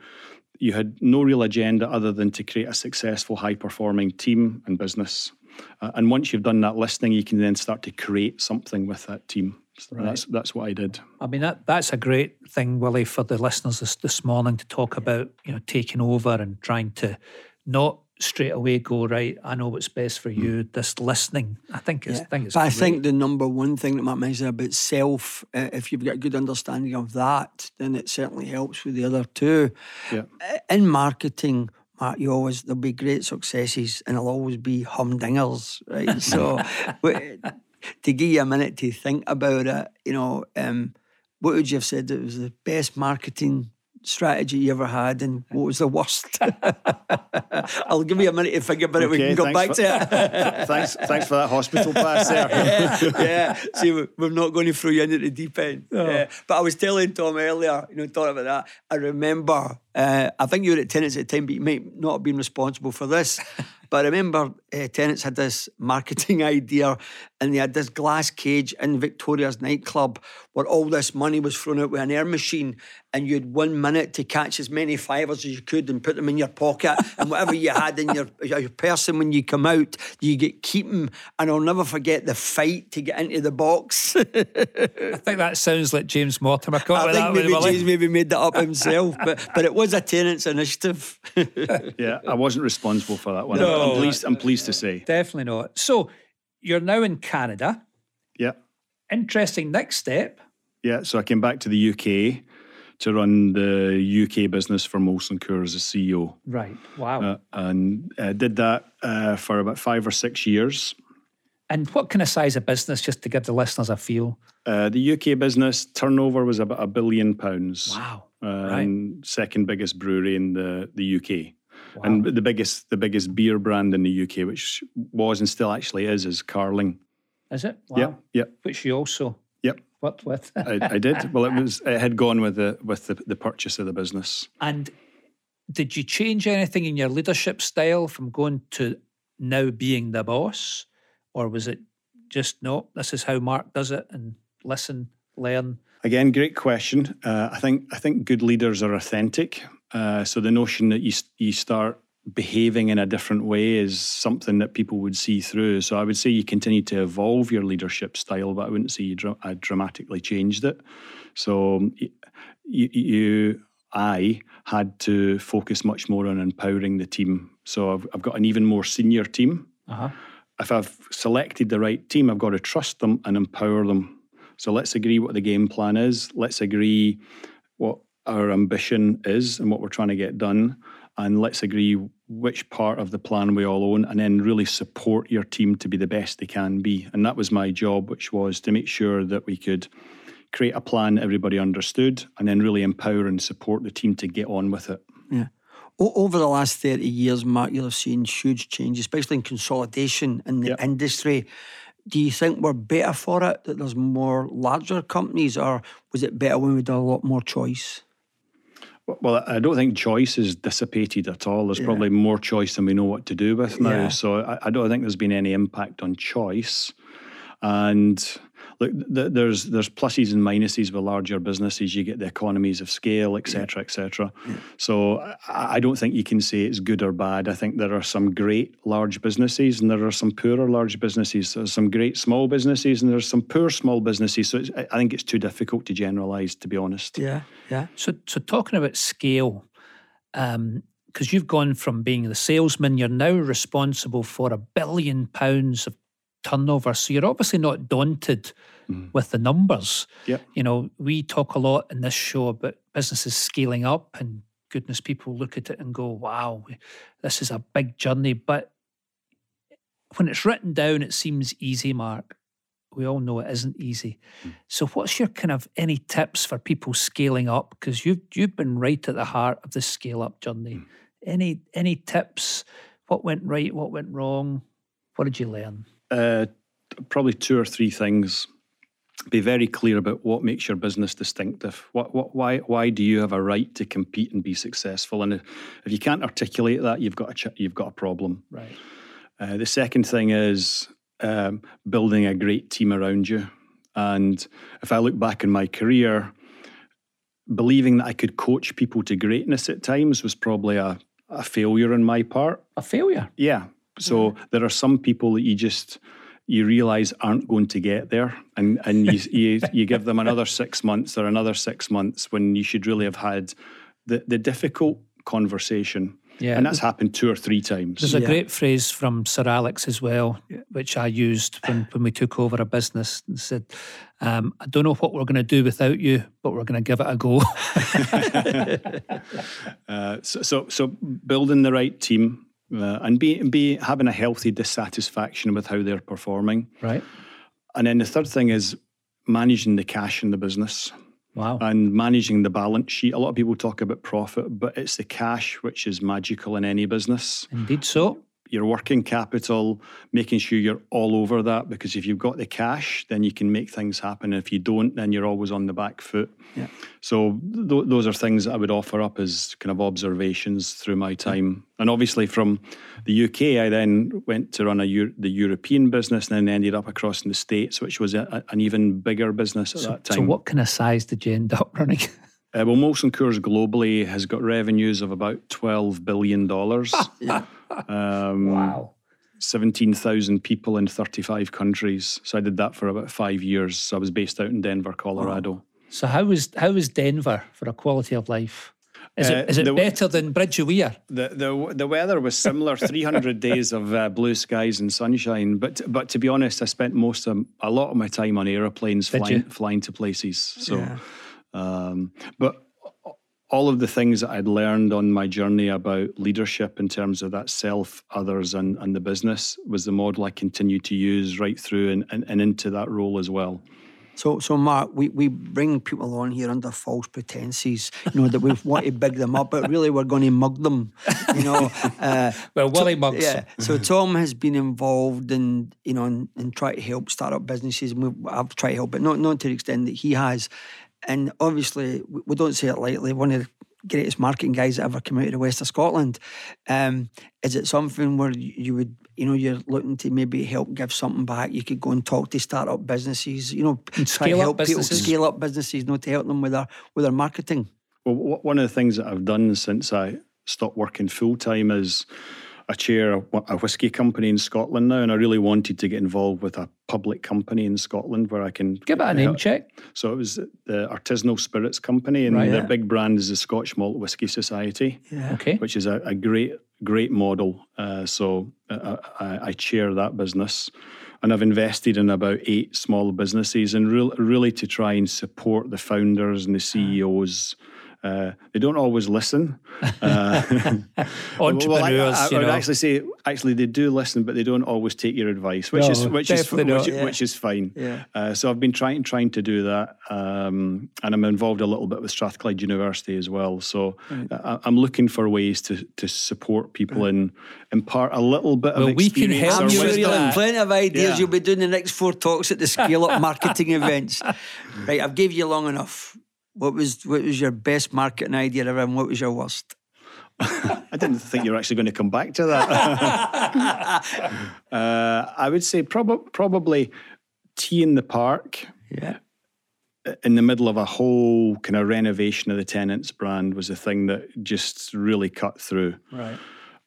you had no real agenda other than to create a successful, high performing team and business. Uh, and once you've done that listening, you can then start to create something with that team. So right. That's that's what I did. I mean that that's a great thing, Willie, for the listeners this, this morning to talk about, you know, taking over and trying to not straight away go right. I know what's best for you. Mm. This listening, I think, is, yeah. I think it's. But great. I think the number one thing that Matt mentioned about self, uh, if you've got a good understanding of that, then it certainly helps with the other two. Yeah. In marketing, Mark, you always there'll be great successes and there'll always be humdingers, right? So, to give you a minute to think about it, you know, um, what would you have said that was the best marketing strategy you ever had and what was the worst? I'll give you a minute to think about it. Okay, we can go back for, to it. thanks, thanks for that hospital pass there. yeah, yeah. See, we're not going to throw you into the deep end. Oh. Yeah. But I was telling Tom earlier, you know, talking about that. I remember, uh, I think you were at Tennent's at the time, but you might not have been responsible for this. But I remember uh, Tennent's had this marketing idea and they had this glass cage in Victoria's nightclub where all this money was thrown out with an air machine and you had one minute to catch as many fivers as you could and put them in your pocket and whatever you had in your, your person when you come out, you get keep them. And I'll never forget the fight to get into the box. I think that sounds like James Mortimer. I think maybe James maybe made that up himself, but but it was a Tennent's initiative. yeah, I wasn't responsible for that one. No. I'm pleased. I'm pleased to say. Definitely not. So you're now in Canada. Yeah. Interesting next step. Yeah. So I came back to the UK to run the UK business for Molson Coors as a CEO. Right. Wow. Uh, and uh, did that uh, for about five or six years. And what kind of size of business, just to give the listeners a feel? Uh, the UK business turnover was about a billion pounds. Wow. And right. Um, second biggest brewery in the, the UK. Wow. And the biggest the biggest beer brand in the UK, which was and still actually is, is Carling. Is it? Wow. Yep. Yep. Which you also Yep. What with? I, I, did. Well, it was it had gone with the with the, the purchase of the business. And did you change anything in your leadership style from going to now being the boss, or was it just no? This is how Mark does it, and listen, learn. Again, great question. Uh, I think I think good leaders are authentic. Uh, so the notion that you you start behaving in a different way is something that people would see through. So I would say you continue to evolve your leadership style, but I wouldn't say you dra- I dramatically changed it. So you, you, I had to focus much more on empowering the team. So I've, I've got an even more senior team. Uh-huh. If I've selected the right team, I've got to trust them and empower them. So let's agree what the game plan is. Let's agree what our ambition is and what we're trying to get done. And let's agree which part of the plan we all own and then really support your team to be the best they can be. And that was my job which was to make sure that we could create a plan everybody understood and then really empower and support the team to get on with it. Yeah. O- over the last 30 years mark you'll have seen huge changes especially in consolidation in the yep. industry do you think we're better for it that there's more larger companies or was it better when we had a lot more choice well, I don't think choice is dissipated at all. There's yeah. probably more choice than we know what to do with now. Yeah. So I, I, don't think there's been any impact on choice. And look, th- there's there's pluses and minuses with larger businesses. You get the economies of scale, etc., yeah. etc. Yeah. So I, I, don't think you can say it's good or bad. I think there are some great large businesses and there are some poorer large businesses. There's some great small businesses and there's some poor small businesses. So I think it's too difficult to generalise, to be honest. Yeah, yeah. So so talking about scale. Um, because you've gone from being the salesman, you're now responsible for a billion pounds of turnover. So you're obviously not daunted mm. with the numbers. You know, we talk a lot in this show about businesses scaling up, and goodness, people look at it and go, wow, this is a big journey. But when it's written down, it seems easy, Mark. We all know it isn't easy. Mm. So, what's your kind of any tips for people scaling up? Because you've you've been right at the heart of the scale up journey. Mm. Any any tips? What went right? What went wrong? What did you learn? Uh, probably two or three things. Be very clear about what makes your business distinctive. What, what, why, why do you have a right to compete and be successful? And if, if you can't articulate that, you've got a ch- you've got a problem. Right. Uh, the second thing is um, building a great team around you. And if I look back in my career, believing that I could coach people to greatness at times was probably a, a failure on my part. A failure? Yeah. So mm. there are some people that you just you realize aren't going to get there and and you, you you give them another 6 months or another 6 months when you should really have had the the difficult conversation yeah. And that's happened two or three times. There's a yeah. great phrase from Sir Alex as well, which I used when, when we took over a business and said, um, I don't know what we're going to do without you, but we're going to give it a go. uh, so, so, so, building the right team, uh, and be be having a healthy dissatisfaction with how they're performing. Right. And then the third thing is managing the cash in the business. Wow. And managing the balance sheet. A lot of people talk about profit, but it's the cash which is magical in any business. Indeed so your working capital, making sure you're all over that because if you've got the cash, then you can make things happen. And if you don't, then you're always on the back foot. Yeah. So th- those are things I would offer up as kind of observations through my time. And obviously from the UK, I then went to run a Euro- the European business and then ended up across in the States, which was a, an even bigger business at so, that time. So what kind of size did you end up running? Uh, well, Molson Coors globally has got revenues of about $12 billion. yeah. Um, wow. 17,000 people in 35 countries. So I did that for about five years. So I was based out in Denver, Colorado. Wow. So how was how was Denver for a quality of life? Is it, uh, is it the, better than Bridge of Weir? The, the the weather was similar, 300 days of uh, blue skies and sunshine. But but to be honest, I spent most of a lot of my time on aeroplanes flying flying to places. So, yeah. um, but all of the things that I'd learned on my journey about leadership in terms of that self, others, and, and the business was the model I continued to use right through and, and, and into that role as well. So, so Mark, we, we bring people on here under false pretenses, you know, that we want to big them up, but really we're going to mug them, you know. Uh, well, Willie mugs. Yeah. So Tom has been involved in, you know, and, and try to help start up businesses, and we, I've tried to help, but not not to the extent that he has. And obviously, we don't say it lightly. One of the greatest marketing guys that ever came out of the west of Scotland. Um, is it something where you would, you know, you're looking to maybe help give something back? You could go and talk to startup businesses, you know, and try to help people scale up businesses, not to help them with their with their marketing. Well, one of the things that I've done since I stopped working full time as I chair a, a whiskey company in Scotland now, and I really wanted to get involved with a public company in Scotland where I can Give it a name check. So it was the Artisanal Spirits Company, and Right. their Yeah. big brand is the Scotch Malt Whisky Society, Okay. which is a, a great, great model. Uh, so uh, I, I chair that business. And I've invested in about eight small businesses, and real, really to try and support the founders and the CEOs. Uh, they don't always listen. Uh, Entrepreneurs, well, I, I, I you would know. actually say actually they do listen, but they don't always take your advice, which No, is which is which, not. Yeah. which is fine. Yeah. Uh, so I've been trying trying to do that, um, and I'm involved a little bit with Strathclyde University as well. So I, I'm looking for ways to to support people and impart a little bit Well, of we can experience help or I'm you sure with you'll have that. plenty of ideas. Yeah. You'll be doing the next four talks at the Scale Up Marketing events. Right, I've gave you long enough. What was what was your best marketing idea ever, and what was your worst? I didn't think you were actually going to come back to that. uh, I would say prob- probably T in the Park. Yeah. in the middle of a whole kind of renovation of the Tennent's brand was the thing that just really cut through. Right.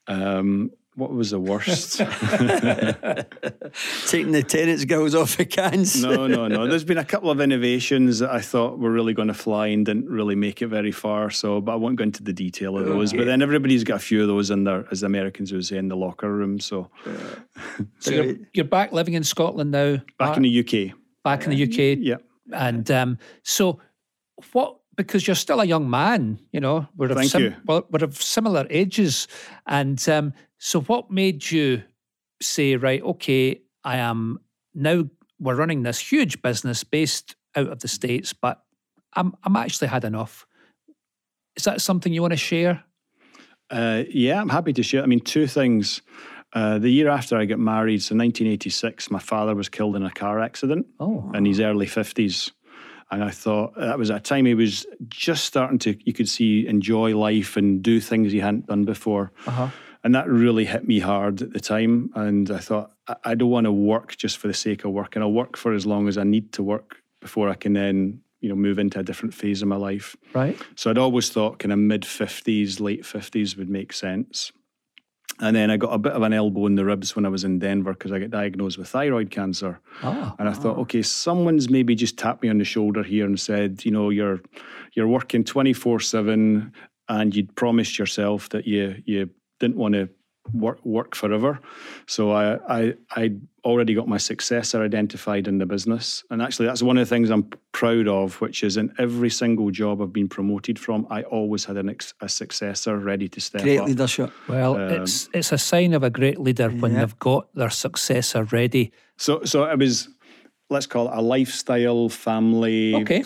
Um, what was the worst? Taking the Tennent's girls off the cans. no, no, no. There's been a couple of innovations that I thought were really going to fly and didn't really make it very far. So, but I won't go into the detail of those. But then everybody's got a few of those in there, as the Americans would say, in the locker room. So, So you're, you're back living in Scotland now. back Mark? in the UK, back in the UK. yeah. And um, so, what? Because you're still a young man, you know, we're of Thank you. We're, we're of similar ages, and um, so what made you say, right, okay, I am now. We're running this huge business based out of the states, but I'm I'm actually had enough. Is that something you want to share? Uh, yeah, I'm happy to share. I mean, two things. Uh, the year after I got married, so 1986, my father was killed in a car accident Oh, in his early 50s. And I thought that was at a time he was just starting to, you could see, enjoy life and do things he hadn't done before. uh-huh. And that really hit me hard at the time. And I thought, I, I don't want to work just for the sake of work. And I'll work for as long as I need to work before I can then, you know, move into a different phase of my life. right. So I'd always thought kind of mid 50s, late 50s would make sense. And then I got a bit of an elbow in the ribs when I was in Denver because I got diagnosed with thyroid cancer. Ah, And I thought, okay, someone's maybe just tapped me on the shoulder here and said, you know, you're you're working 24/7 and you'd promised yourself that you you didn't want to work work forever. So I I I already got my successor identified in the business. And actually that's one of the things I'm proud of, which is in every single job I've been promoted from, I always had an ex, a successor ready to step Great up. leadership. well, Um, it's it's a sign of a great leader when Yeah. they've got their successor ready. So so it was let's call it a lifestyle family Okay,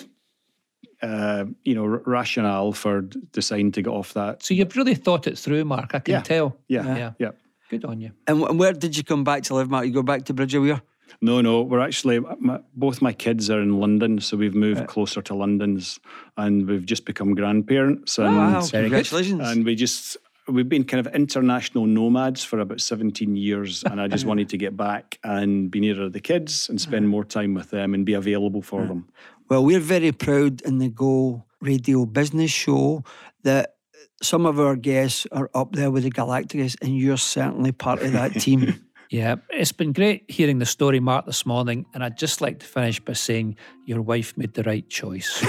uh, you know, r- rationale for d- deciding to get off that. so you've really thought it through, Mark. I can Yeah. tell. Yeah, Yeah. yeah. Good on you. And, wh- where did you come back to live, Mark? You go back to Bridgewere? No, no, we're actually my, both my kids are in London, so we've moved closer to London's, and we've just become grandparents, and wow, congratulations. and we just we've been kind of international nomads for about 17 years and i just wanted to get back and be nearer the kids and spend more time with them and be available for them Well, we're very proud in the Go Radio Business Show that some of our guests are up there with the Galacticos, and you're certainly part of that team. Yeah, it's been great hearing the story, Mark, this morning. And I'd just like to finish by saying your wife made the right choice.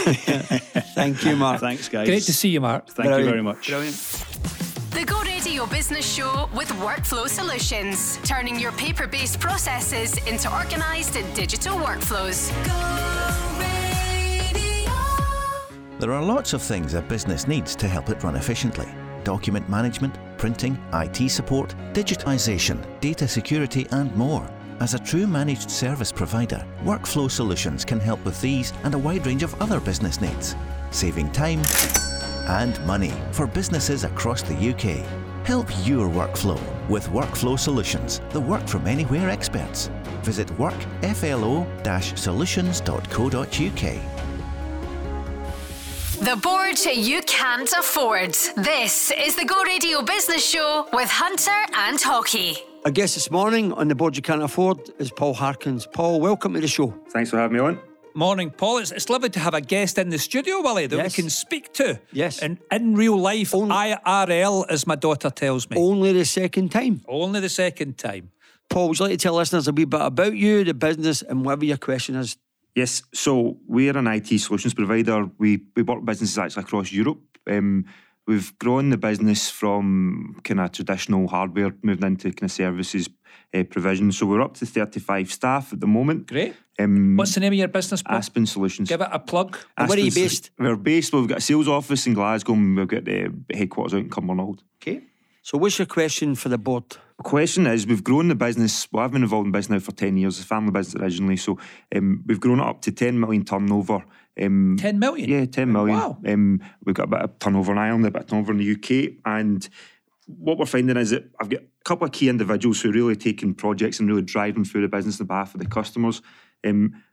Thank you, Mark. thanks guys great to see you, Mark. thank you very much Brilliant. The Go Radio Business Show with Workflow Solutions, turning your paper based processes into organised digital workflows. There are lots of things a business needs to help it run efficiently document management, printing, IT support, digitisation, data security, and more. As a true managed service provider, Workflow Solutions can help with these and a wide range of other business needs, saving time and money for businesses across the UK. Help your workflow with Workflow Solutions, the work from anywhere experts. Visit workflo-solutions.co.uk. The board you can't afford. This is the Go Radio Business Show with Hunter and Haughey. Our guest this morning on the board you can't afford is Paul Harkins. Paul, welcome to the show. Thanks for having me on. Morning, Paul. It's, it's lovely to have a guest in the studio, Willie, that Yes. we can speak to. Yes. And in real life, Only- IRL, as my daughter tells me. Only the second time. Only the second time. Paul, would you like to tell listeners a wee bit about you, the business, and whatever your question is? Yes, so we're an IT solutions provider. We we work with businesses actually across Europe. Um, we've grown the business from kind of traditional hardware, moving into kind of services uh, provision. So we're up to 35 staff at the moment. Great. Um, What's the name of your business, Paul? Aspen Solutions. Give it a plug. And where are you based? We're based. We've got a sales office in Glasgow. and We've got the headquarters out in Cumbernauld. Okay. So, what's your question for the board? The question is, we've grown the business. Well, I've been involved in business now for ten years. A family business originally, so um, we've grown it up to ten million turnover. Um, 10 million? Yeah, ten million. Wow. Um, we've got a bit of turnover in Ireland, a bit of turnover in the UK, and what we're finding is that I've got a couple of key individuals who are really taking projects and really driving through the business on behalf of the customers. Um,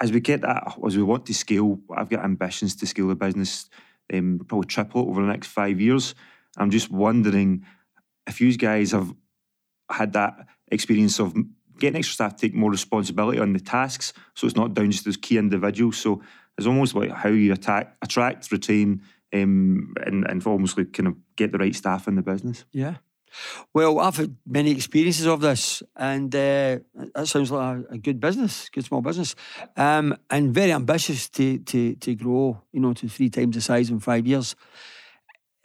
as we get that, as we want to scale, I've got ambitions to scale the business, um, probably triple over the next five years. I'm just wondering if you guys have had that experience of getting extra staff to take more responsibility on the tasks, so it's not down just those key individuals. So it's almost like how you attack, attract, retain, um, and, and almost like kind of get the right staff in the business. Yeah. Well, I've had many experiences of this, and uh, that sounds like a, a good business, good small business, um, and very ambitious to to to grow. You know, to three times the size in five years.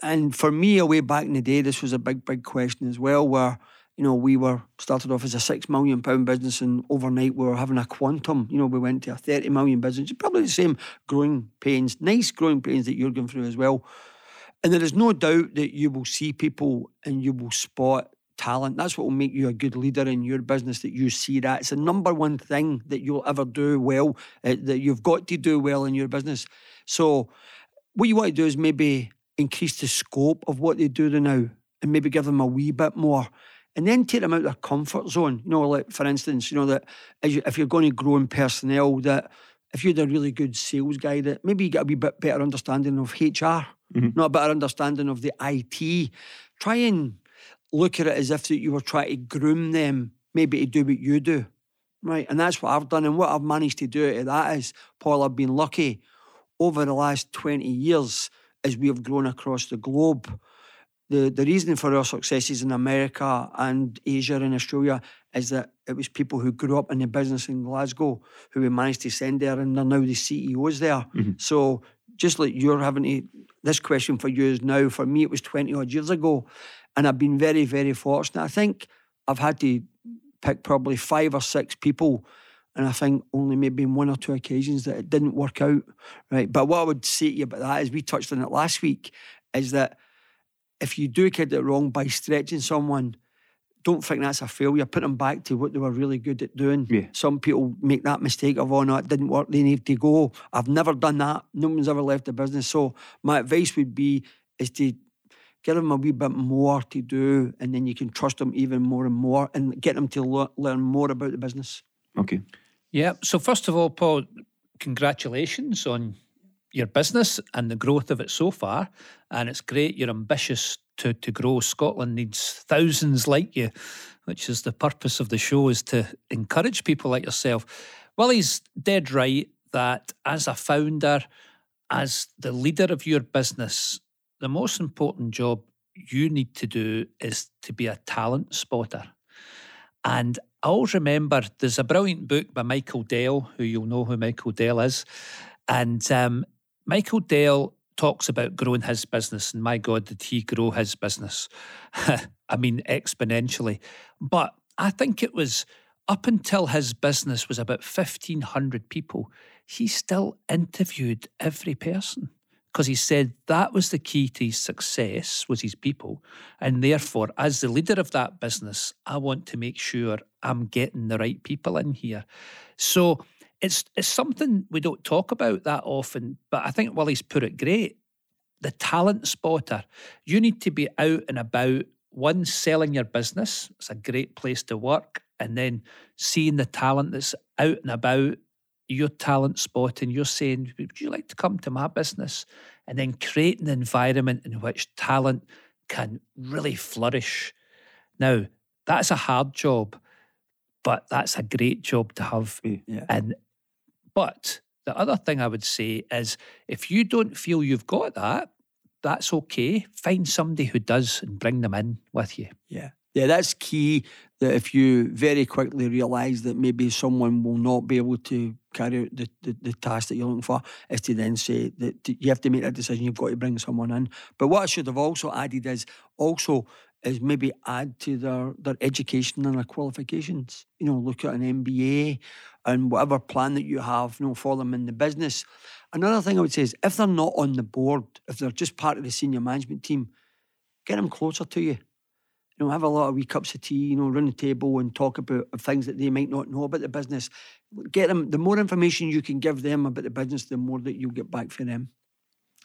And for me, away back in the day, this was a big, big question as well. Where you know we were started off as a six million pound business, and overnight we were having a quantum. You know, we went to a thirty million business. It's Probably the same growing pains, nice growing pains that you're going through as well. And there is no doubt that you will see people and you will spot talent. That's what will make you a good leader in your business, that you see that. It's the number one thing that you'll ever do well, uh, that you've got to do well in your business. So, what you want to do is maybe increase the scope of what they do now and maybe give them a wee bit more. And then take them out of their comfort zone. You know, like for instance, you know, that you, if you're going to grow in personnel, that if you're a really good sales guy, that maybe you get a wee bit better understanding of HR, mm-hmm. not a better understanding of the IT. Try and look at it as if that you were trying to groom them, maybe to do what you do, right? And that's what I've done. And what I've managed to do of that is, Paul, I've been lucky over the last 20 years as we have grown across the globe. The, the reason for our successes in America and Asia and Australia is that it was people who grew up in the business in Glasgow who we managed to send there and they're now the CEOs there. Mm-hmm. So just like you're having to, this question for you is now, for me it was 20 odd years ago. And I've been very, very fortunate. I think I've had to pick probably five or six people and I think only maybe in one or two occasions that it didn't work out. Right. But what I would say to you about that is we touched on it last week, is that if you do get it wrong by stretching someone, don't think that's a failure. Put them back to what they were really good at doing. Yeah. Some people make that mistake of, oh no, it didn't work, they need to go. I've never done that. No one's ever left the business. So my advice would be is to give them a wee bit more to do and then you can trust them even more and more and get them to le- learn more about the business. Okay. Yeah. So first of all, Paul, congratulations on your business and the growth of it so far. And it's great. You're ambitious to, to grow. Scotland needs thousands like you, which is the purpose of the show, is to encourage people like yourself. Well, he's dead right that as a founder, as the leader of your business, the most important job you need to do is to be a talent spotter. And I always remember there's a brilliant book by Michael Dell, who you'll know who Michael Dell is. And um, Michael Dell talks about growing his business. And my God, did he grow his business? I mean, exponentially. But I think it was up until his business was about 1,500 people, he still interviewed every person because he said that was the key to his success was his people and therefore as the leader of that business i want to make sure i'm getting the right people in here so it's it's something we don't talk about that often but i think Willie's put it great the talent spotter you need to be out and about one selling your business it's a great place to work and then seeing the talent that's out and about your talent spotting, you're saying, Would you like to come to my business? And then creating an environment in which talent can really flourish. Now, that's a hard job, but that's a great job to have. Yeah. And but The other thing I would say is if you don't feel you've got that, that's okay. Find somebody who does and bring them in with you. Yeah. Yeah, that's key. That if you very quickly realise that maybe someone will not be able to carry out the, the, the task that you're looking for, is to then say that you have to make that decision. You've got to bring someone in. But what I should have also added is also is maybe add to their their education and their qualifications. You know, look at an MBA and whatever plan that you have, you know, for them in the business. Another thing I would say is if they're not on the board, if they're just part of the senior management team, get them closer to you. You know, have a lot of wee cups of tea, you know, run the table and talk about things that they might not know about the business. Get them the more information you can give them about the business, the more that you'll get back for them.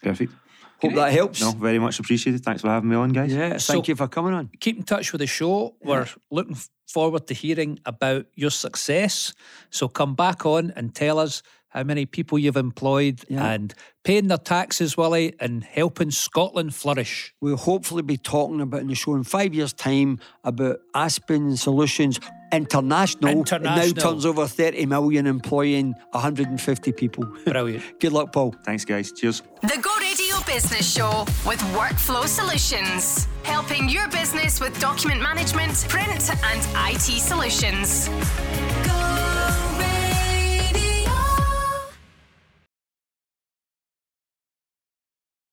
Perfect. Hope that helps. No, very much appreciated. Thanks for having me on, guys. Yeah, So- thank you for coming on. keep in touch with the show. We're looking forward to hearing about your success. So come back on and tell us how many people you've employed Yeah. and paying their taxes, Willie, and helping Scotland flourish. We'll hopefully be talking about in the show in five years' time about Aspen Solutions International. It now turns over 30 million, employing 150 people. Brilliant. Good luck, Paul. Thanks, guys. Cheers. The Go Radio Business Show with Workflow Solutions, helping your business with document management, print, and IT solutions. Go